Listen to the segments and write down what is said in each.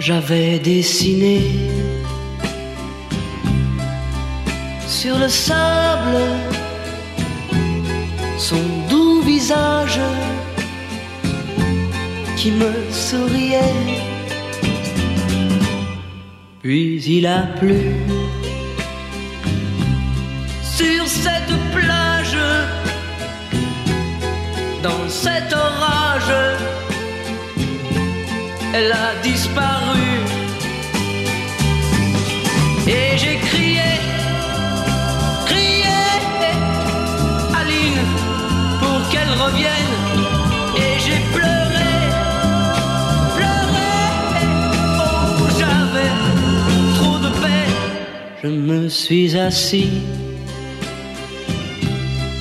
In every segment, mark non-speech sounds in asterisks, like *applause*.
J'avais dessiné sur le sable son doux visage qui me souriait. Puis il a plu sur cette plage, dans cet orage, elle a disparu. Et j'ai crié, crié, Aline, pour qu'elle revienne. Et j'ai pleuré, pleuré, oh j'avais trop de peine. Je me suis assis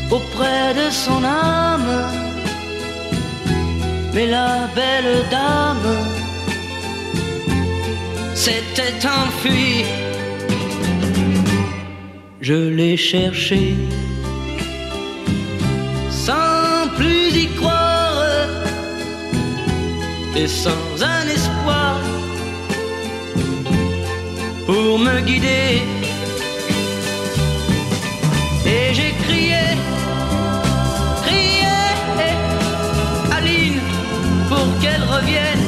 auprès de son âme. Mais la belle dame s'était enfuie. Je l'ai cherché sans plus y croire et sans un espoir pour me guider. Et j'ai crié, crié, Aline, pour qu'elle revienne.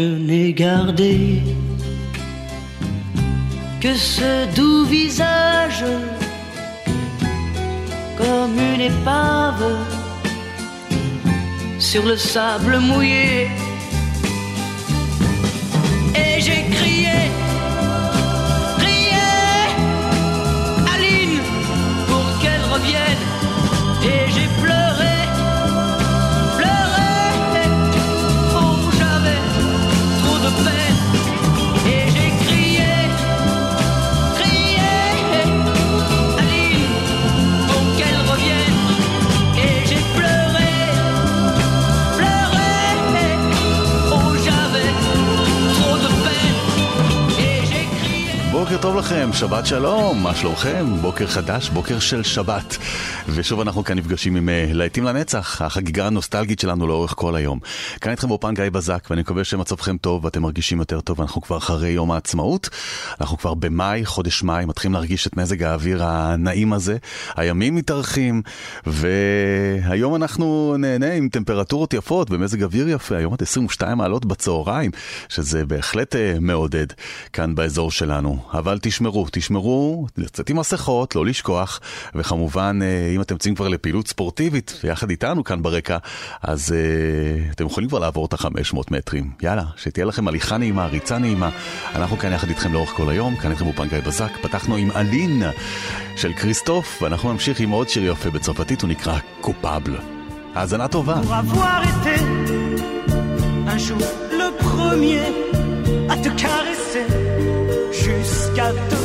Je n'ai gardé que ce doux visage comme une épave sur le sable mouillé. בוקר טוב לכם, שבת שלום, מה שלומכם? בוקר חדש, בוקר של שבת. ושוב אנחנו כאן נפגשים עם uh, להיטים לנצח, החגיגה הנוסטלגית שלנו לאורך כל היום. כאן איתכם באופן גיא בזק, ואני מקווה שמצבכם טוב ואתם מרגישים יותר טוב, אנחנו כבר אחרי יום העצמאות. אנחנו כבר במאי, חודש מאי, מתחילים להרגיש את מזג האוויר הנעים הזה. הימים מתארחים, והיום אנחנו נהנה עם טמפרטורות יפות ומזג אוויר יפה, היום עד 22 מעלות בצהריים, שזה בהחלט uh, מעודד כאן באזור שלנו. אבל תשמרו, תשמרו, לצאת עם מסכות, לא לשכוח, וכמובן, אה, אם אתם יוצאים כבר לפעילות ספורטיבית, ויחד איתנו כאן ברקע, אז uh, אתם יכולים כבר לעבור את ה-500 מטרים. יאללה, שתהיה לכם הליכה נעימה, ריצה נעימה. אנחנו כאן יחד איתכם לאורך כל היום, כאן איתכם אופן גיא בזק. פתחנו עם אלין של כריסטוף, ואנחנו נמשיך עם עוד שיר יפה בצרפתית, הוא נקרא קופבל. האזנה טובה. un jour le premier à te caresser ya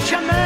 fisherman.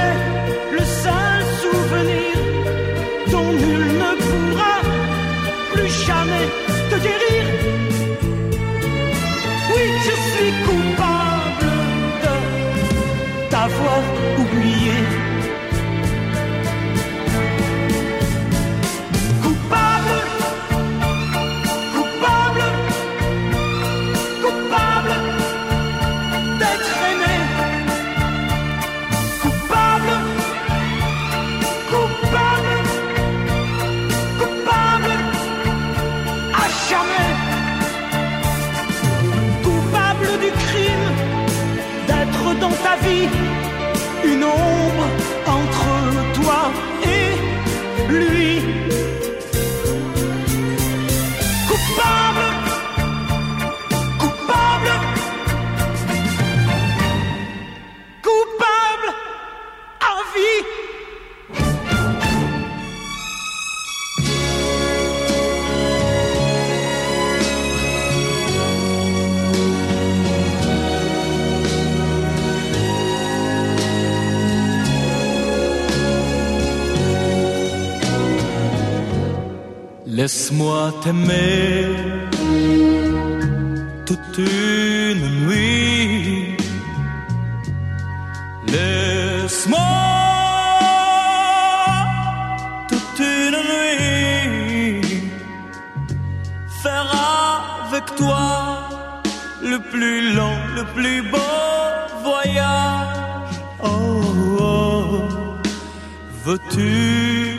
Une Laisse-moi t'aimer toute une nuit. Laisse-moi toute une nuit faire avec toi le plus long, le plus beau voyage. Oh, oh. veux-tu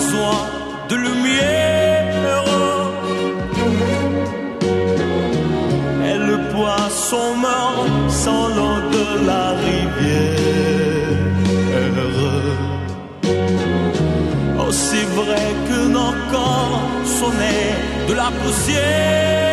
besoin de lumière. Et le poisson meurt sans l'eau de la rivière. Aussi vrai que nos corps nés de la poussière.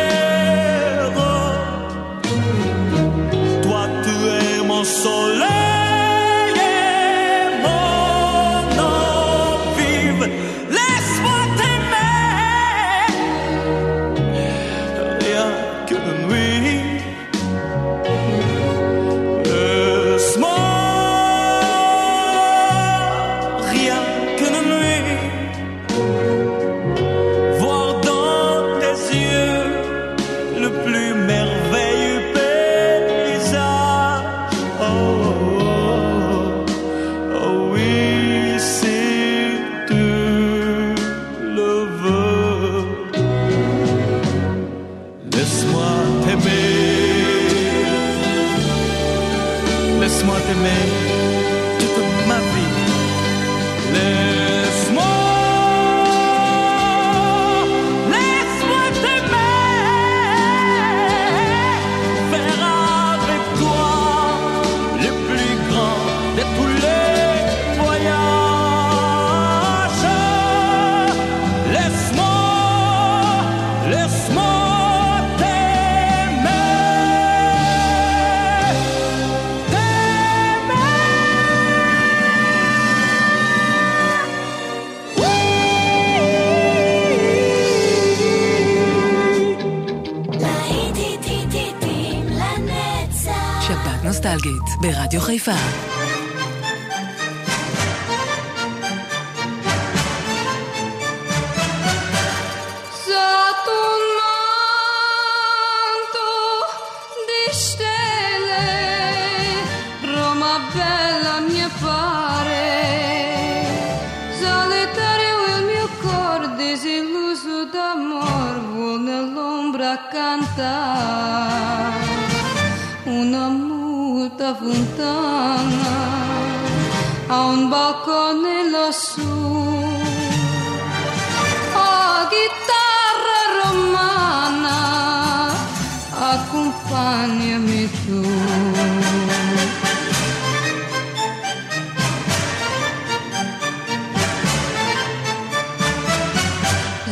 ברדיו חיפה.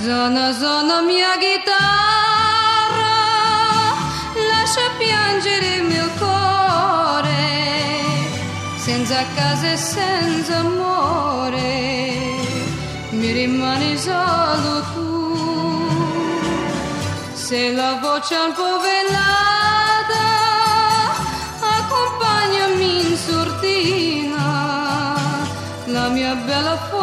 Zona, zona, mia chitarra, lascia piangere il mio cuore, senza casa e senza amore, mi rimani solo tu. Se la voce un po' velata, accompagnami in sordina, la mia bella fornarina,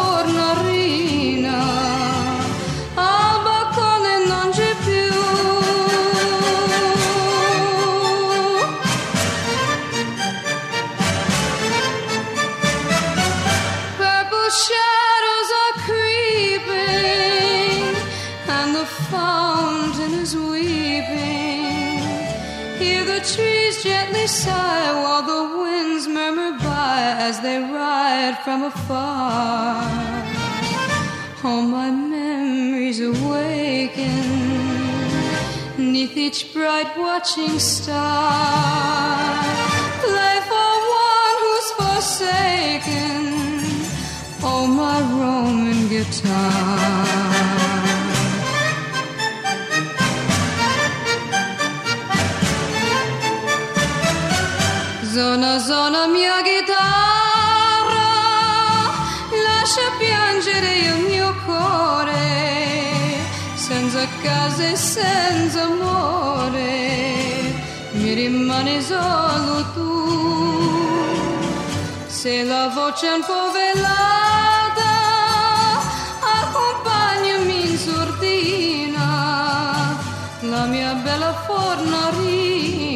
from afar. All my memories awaken neath each bright watching star. Play for one who's forsaken. Oh, my Roman guitar. Zona, zona mia chitarra, il mio cuore, senza casa e senza amore, mi rimane solo tu. Se la voce un po' velata, accompagnami in sordina, la mia bella fornarina,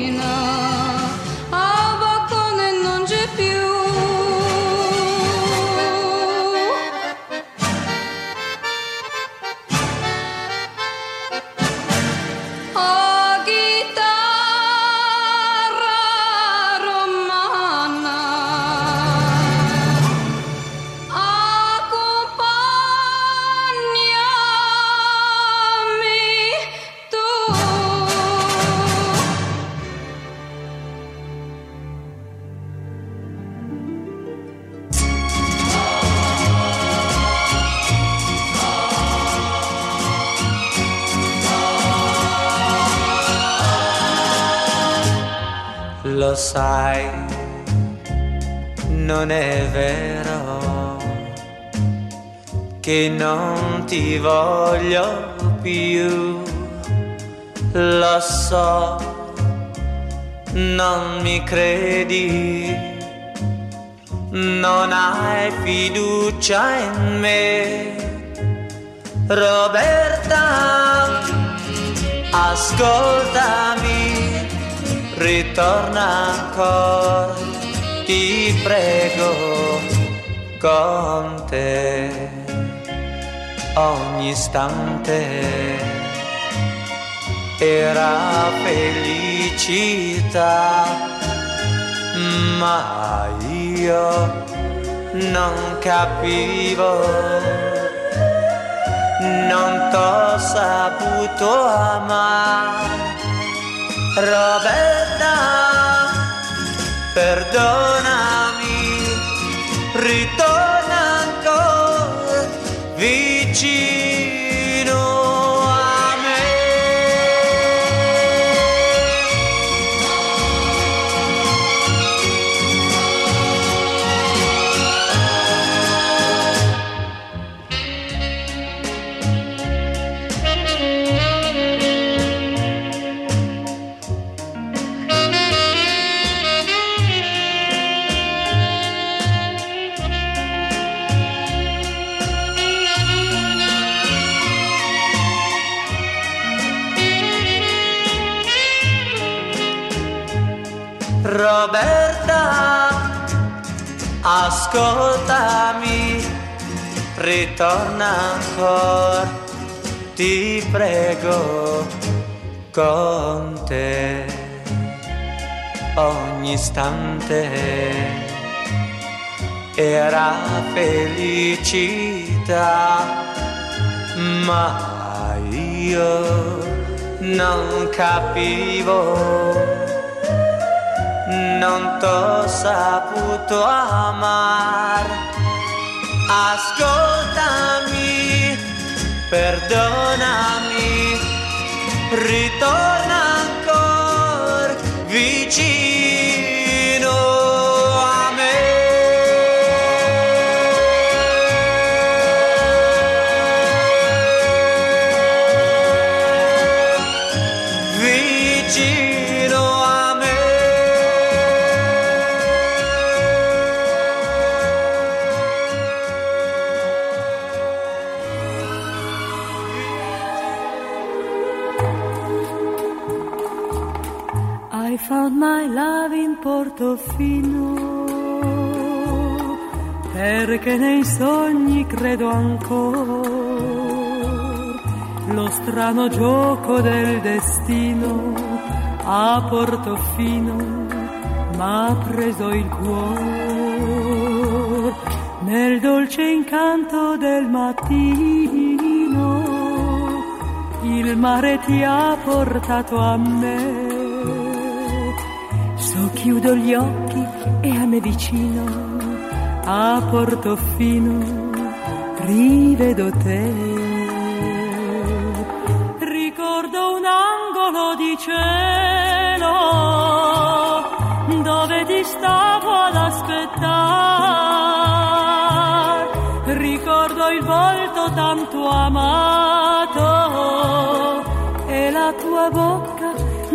ti voglio più. Lo so, non mi credi, non hai fiducia in me. Roberta, ascoltami, ritorna ancora, ti prego, con te ogni istante era felicità, ma io non capivo non t'ho saputo amare. Roberta, perdonami, ritorna ascoltami, ritorna ancora, ti prego, con te. Ogni istante era felicità, ma io non capivo non t'ho saputo amar. Ascoltami, perdonami, ritorna ancora vicino in Portofino perché nei sogni credo ancora lo strano gioco del destino a Portofino m'ha preso il cuore. Nel dolce incanto del mattino il mare ti ha portato a me chiudo gli occhi e a me vicino a Portofino rivedo te. Ricordo un angolo di cielo dove ti stavo ad aspettare. Ricordo il volto tanto amato e la tua bocca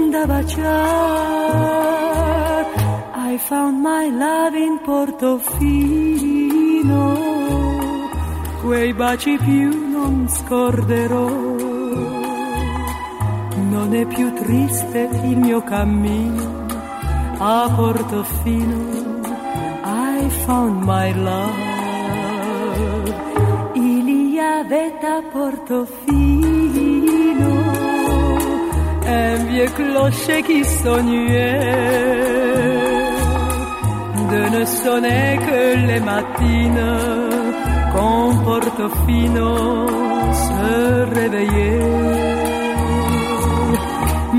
da baciare I found my love in Portofino. Quei baci più non scorderò. Non è più triste il mio cammino. A Portofino I found my love. Il y avait à Portofino. Un vieux clocher qui sonnait ne sonner que les matines quand Portofino se réveillait.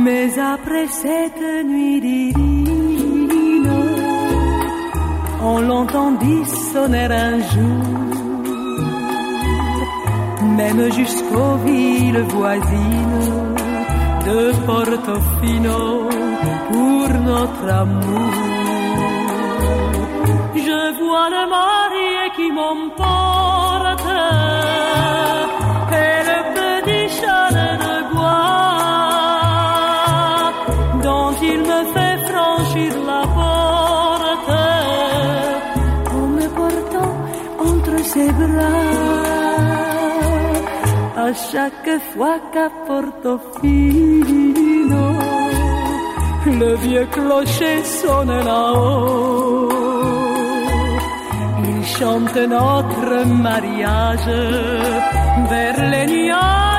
Mais après cette nuit divine, on l'entendit sonner un jour, même jusqu'aux villes voisines de Portofino pour notre amour. Je vois le marié qui m'emporte. Et le petit chalet de bois dont il me fait franchir la porte. En me portant entre ses à chaque fois qu'à Portofino le vieux clocher sonne là-haut chante notre mariage. Vers les nuages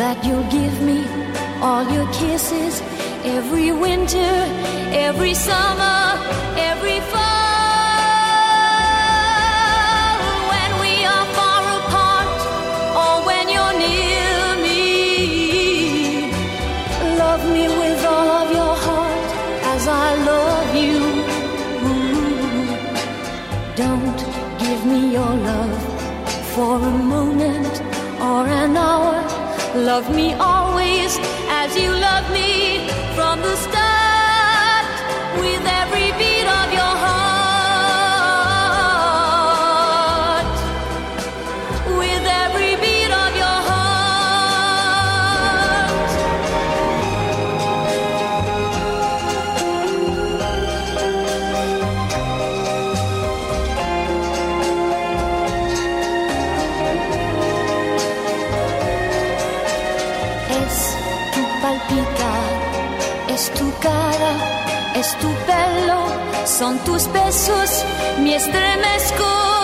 that you'll give me all your kisses every winter, every summer, every fall. When we are far apart, or when you're near me, love me with all of your heart as I love you. Don't give me your love for a moment. Love me always as you love me from the start son tus besos, mi estremezco.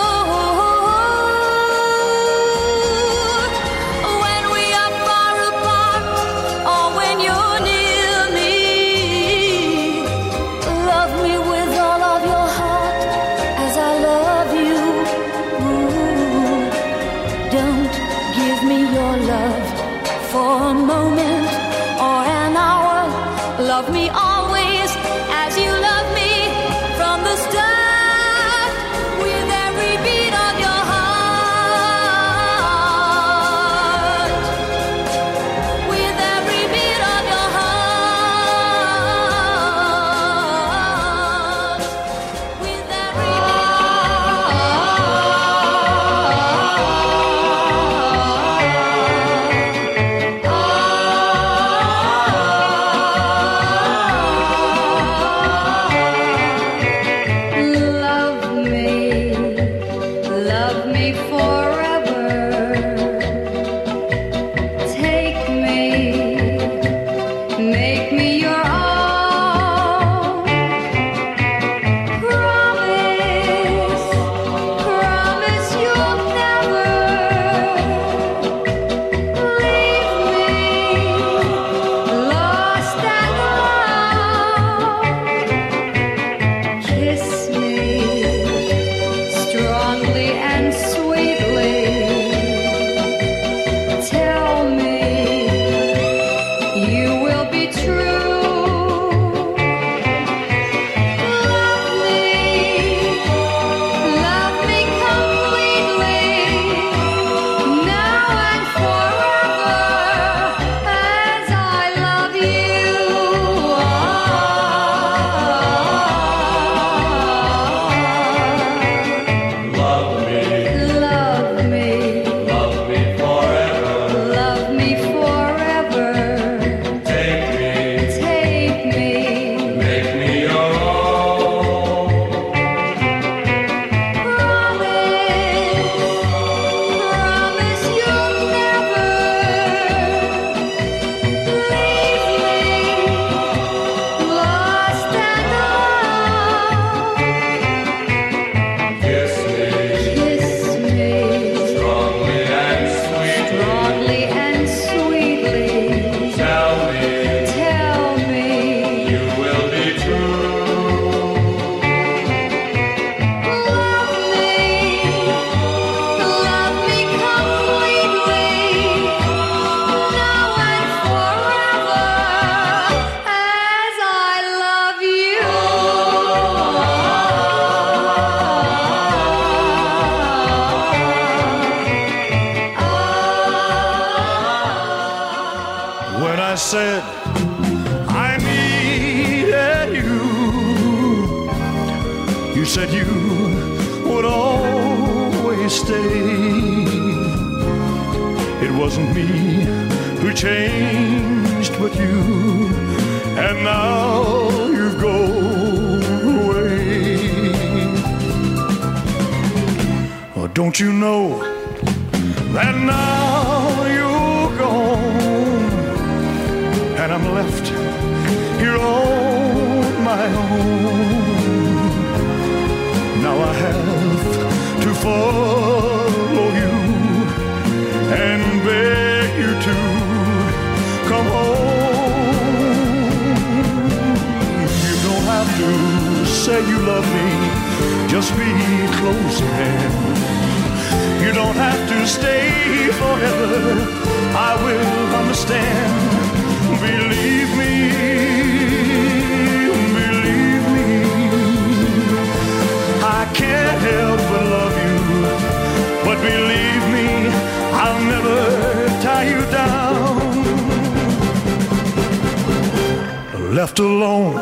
Left alone,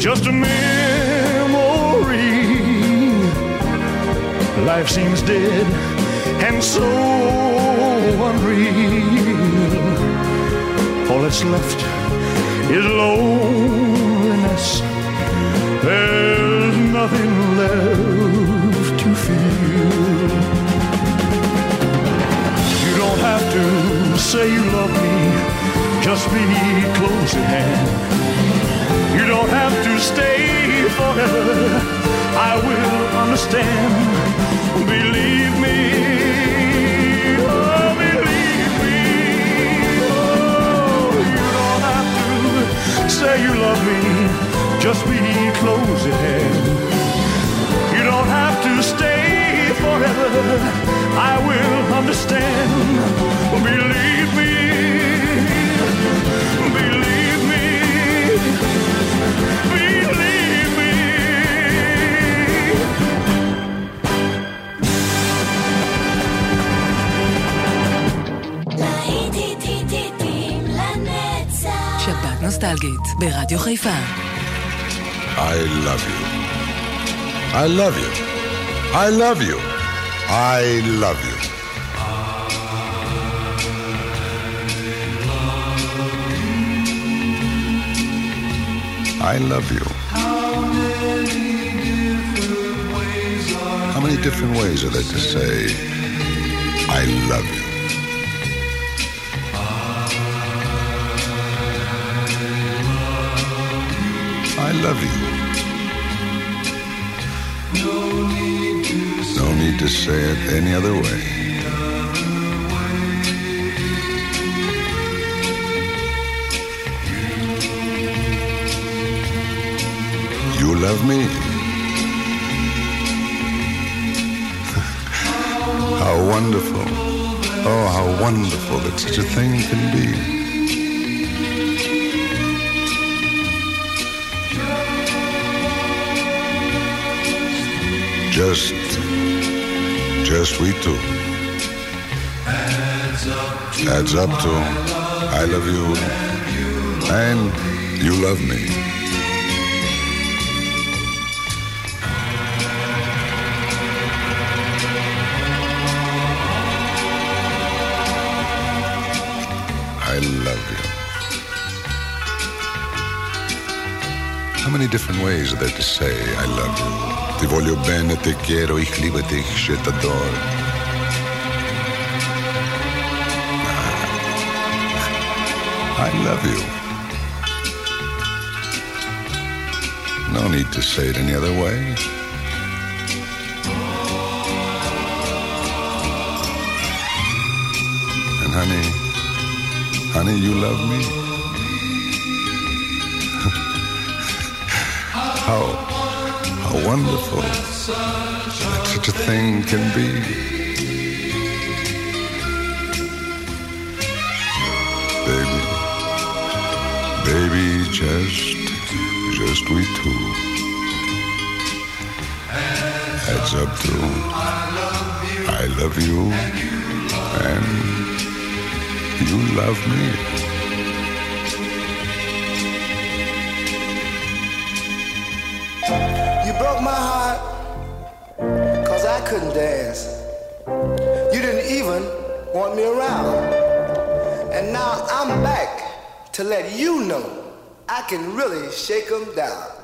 just a memory. Life seems dead and so unreal. All that's left is loneliness. There's nothing left to feel. You don't have to say you love me, just be close at hand. You don't have to stay forever. I will understand. Believe me. Oh, believe me. Oh, you don't have to say you love me. Just be close at hand. You don't have to stay forever. I will understand. Believe me. Believe me. נוסטלגית ברדיו חיפה. I love you. I love you. I love you. I love you. I love you. How many different ways are there to say, I love you? I love you. No need to say it any other way. Love me. *laughs* how wonderful. Oh, how wonderful that such a thing can be. Just, just we two. Adds up to I love you and you love me. Many different ways there to say I love you? Ti voglio bene, te quiero, ich liebe dich, je t'adore. Ah. I love you. No need to say it any other way. And honey, honey, you love me. How wonderful that such a thing can be. Baby, baby, just, just we two. Adds up to I love you and you love me. I couldn't dance. You didn't even want me around. And now I'm back to let you know I can really shake them down.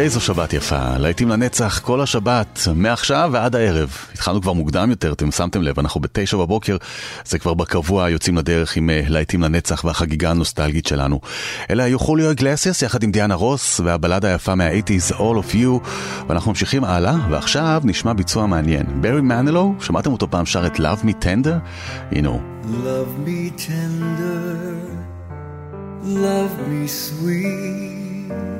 אוקיי, איזו שבת יפה, להיטים לנצח כל השבת, מעכשיו ועד הערב. התחלנו כבר מוקדם יותר, אתם שמתם לב, אנחנו בתשע בבוקר, זה כבר בקבוע יוצאים לדרך עם אה, להיטים לנצח והחגיגה הנוסטלגית שלנו. אלה היו חוליו אגלסיאס יחד עם דיאנה רוס והבלד היפה מה-80's All of You, ואנחנו ממשיכים הלאה, ועכשיו נשמע ביצוע מעניין. ברי מנלו, שמעתם אותו פעם שר את Love Me Tender? הנה הוא. Love me tender, love me sweet.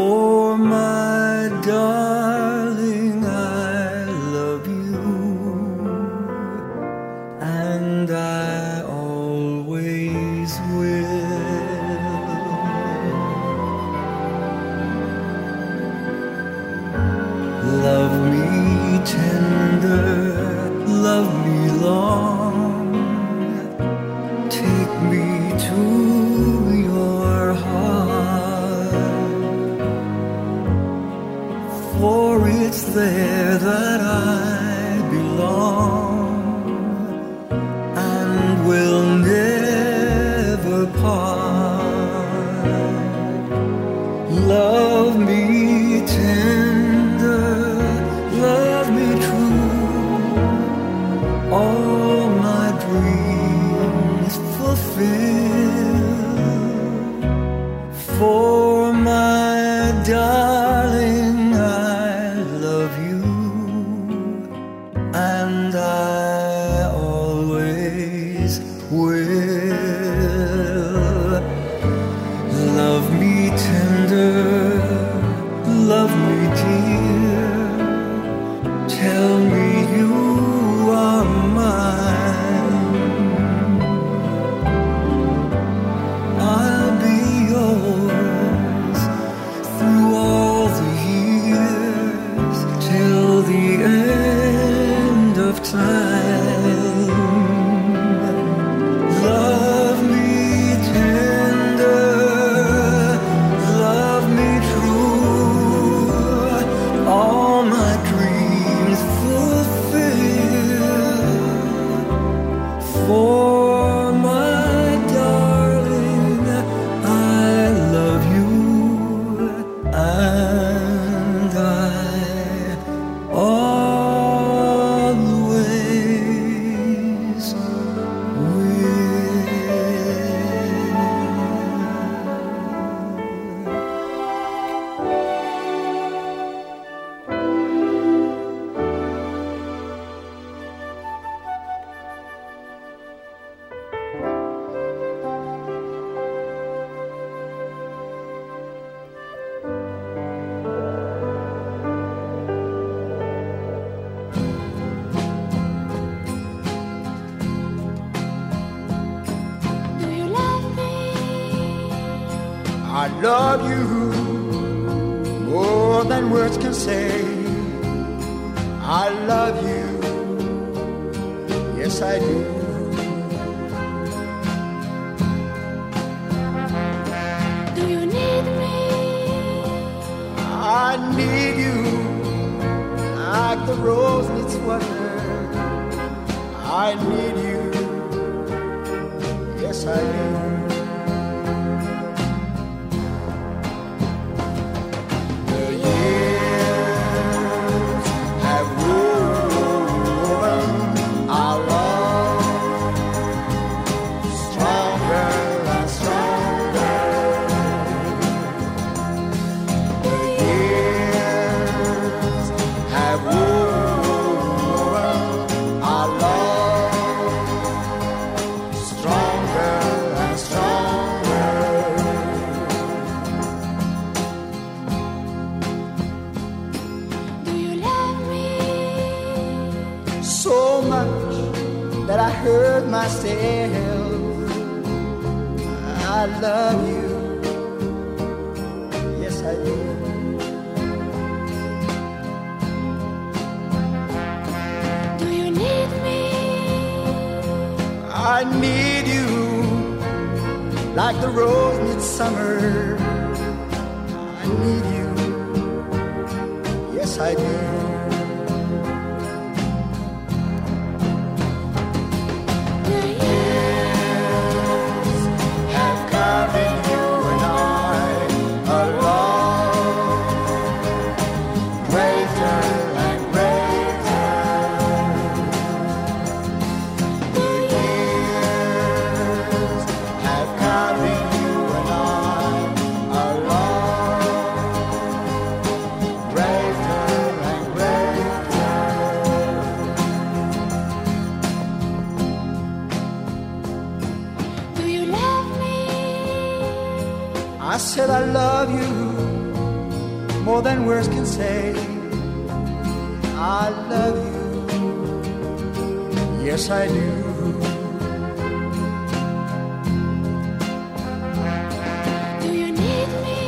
for my darling, I love you, and I always will. Love me tender, love me long. that I that I hurt myself. I love you. Yes, I do. Do you need me? I need you like the rose midsummer. I need you. Yes, I do. more than words can say. I love you, yes, I do. Do you need me?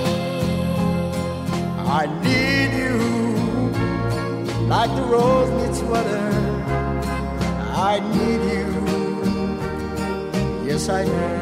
I need you like the rose needs water. I need you, yes, I do.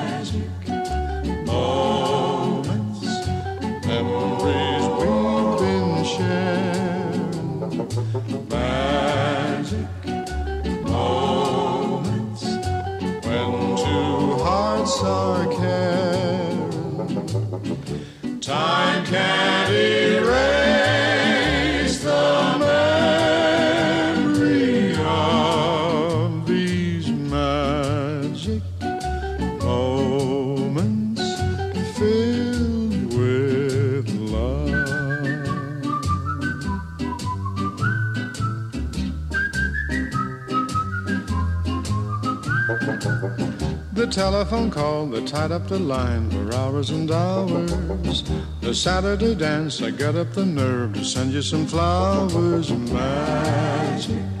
telephone call that tied up the line for hours and hours. The Saturday dance, I got up the nerve to send you some flowers. and Magic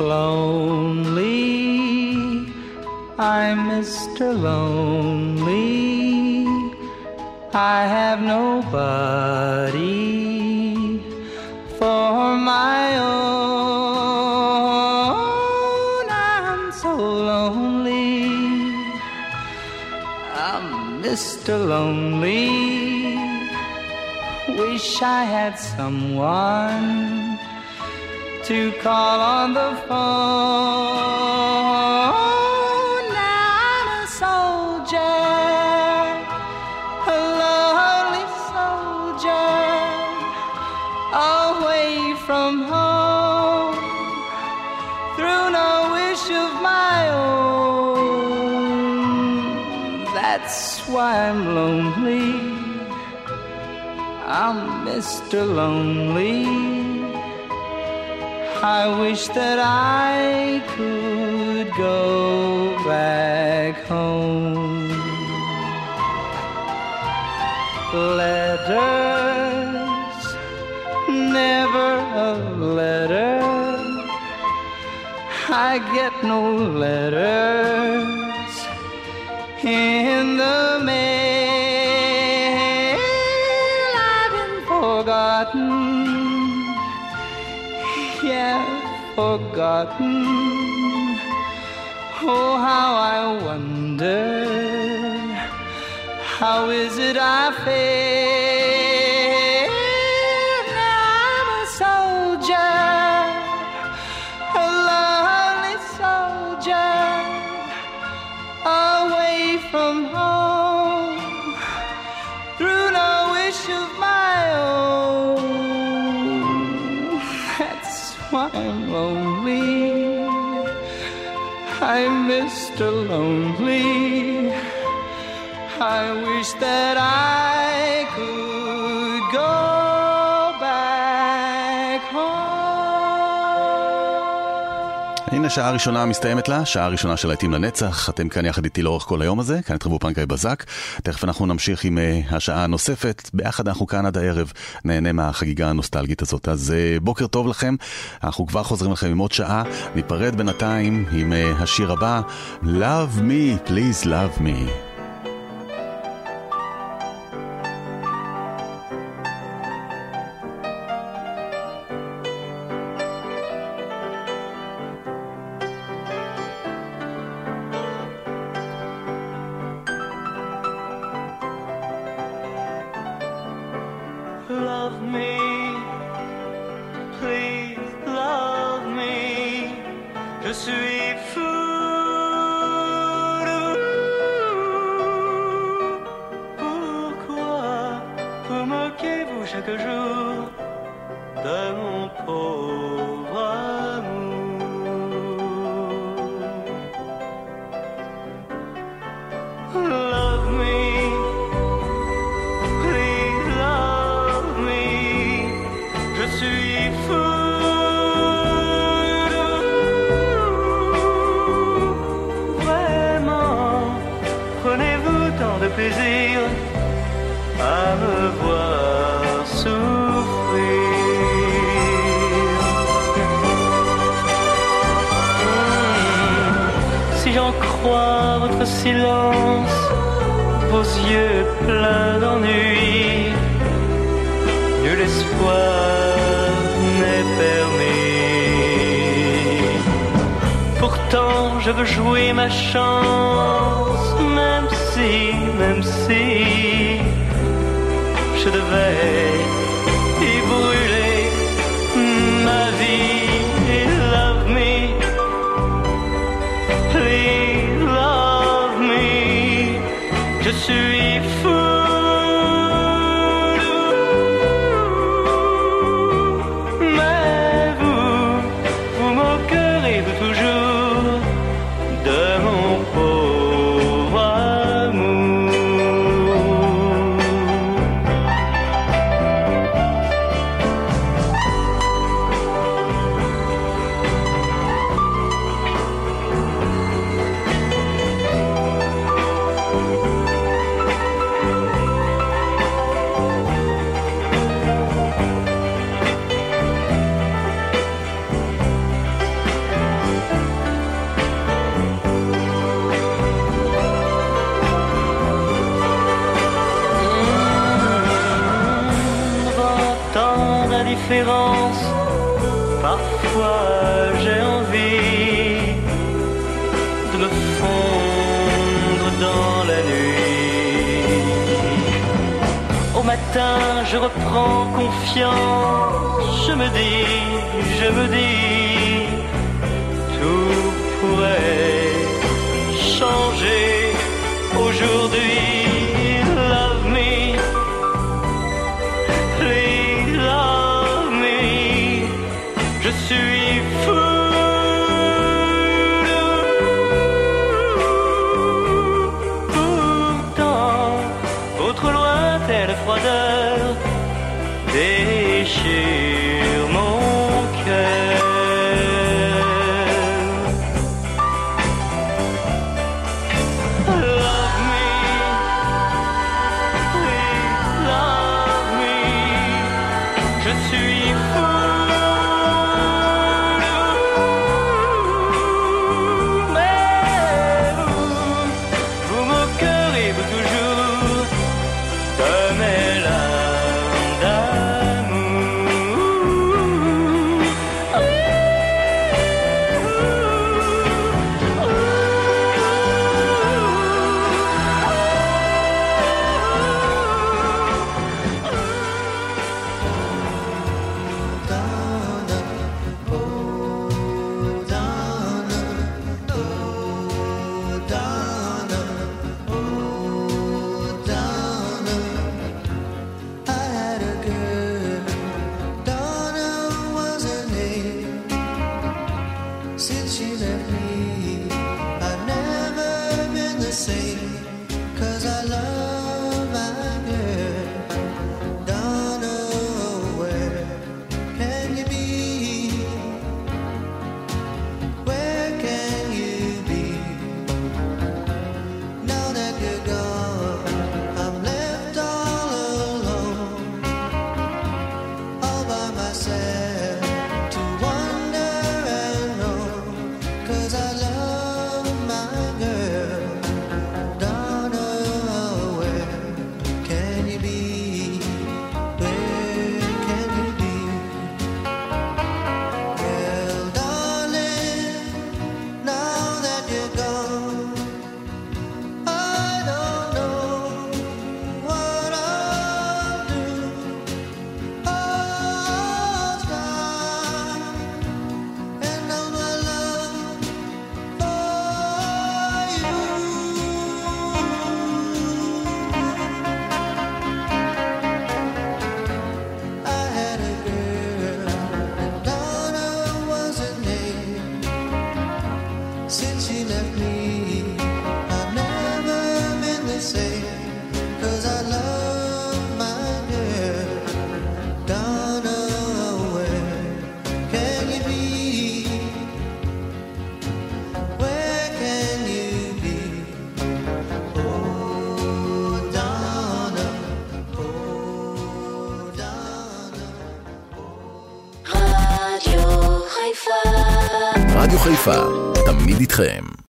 Lonely, I'm Mr. Lonely. I have nobody for my own. I'm so lonely. I'm Mr. Lonely. Wish I had someone to call on the phone. Now I'm a soldier, a lonely soldier, away from home, through no wish of my own. That's why I'm lonely. I'm Mr. Lonely. I wish that I could go back home. letters, never a letter. I get no letters in forgotten. Oh, how I wonder. How is it I feel? Mr. Lonely. I wish that I שעה ראשונה מסתיימת לה, שעה ראשונה של להיטים לנצח. אתם כאן יחד איתי לאורך כל היום הזה, כאן באופן גיא בזק. תכף אנחנו נמשיך עם uh, השעה הנוספת. ביחד אנחנו כאן עד הערב, נהנה מהחגיגה הנוסטלגית הזאת. אז uh, בוקר טוב לכם, אנחנו כבר חוזרים לכם עם עוד שעה. ניפרד בינתיים עם uh, השיר הבא, Love me, please love me. À me voir souffrir. Si j'en crois votre silence, vos yeux pleins d'ennui, nul espoir je veux jouer ma chance, même si, même si je devais matin, je reprends confiance, je me dis, je me dis, tout pourrait changer aujourd'hui. me. I've never been the same, cause I love. Crème.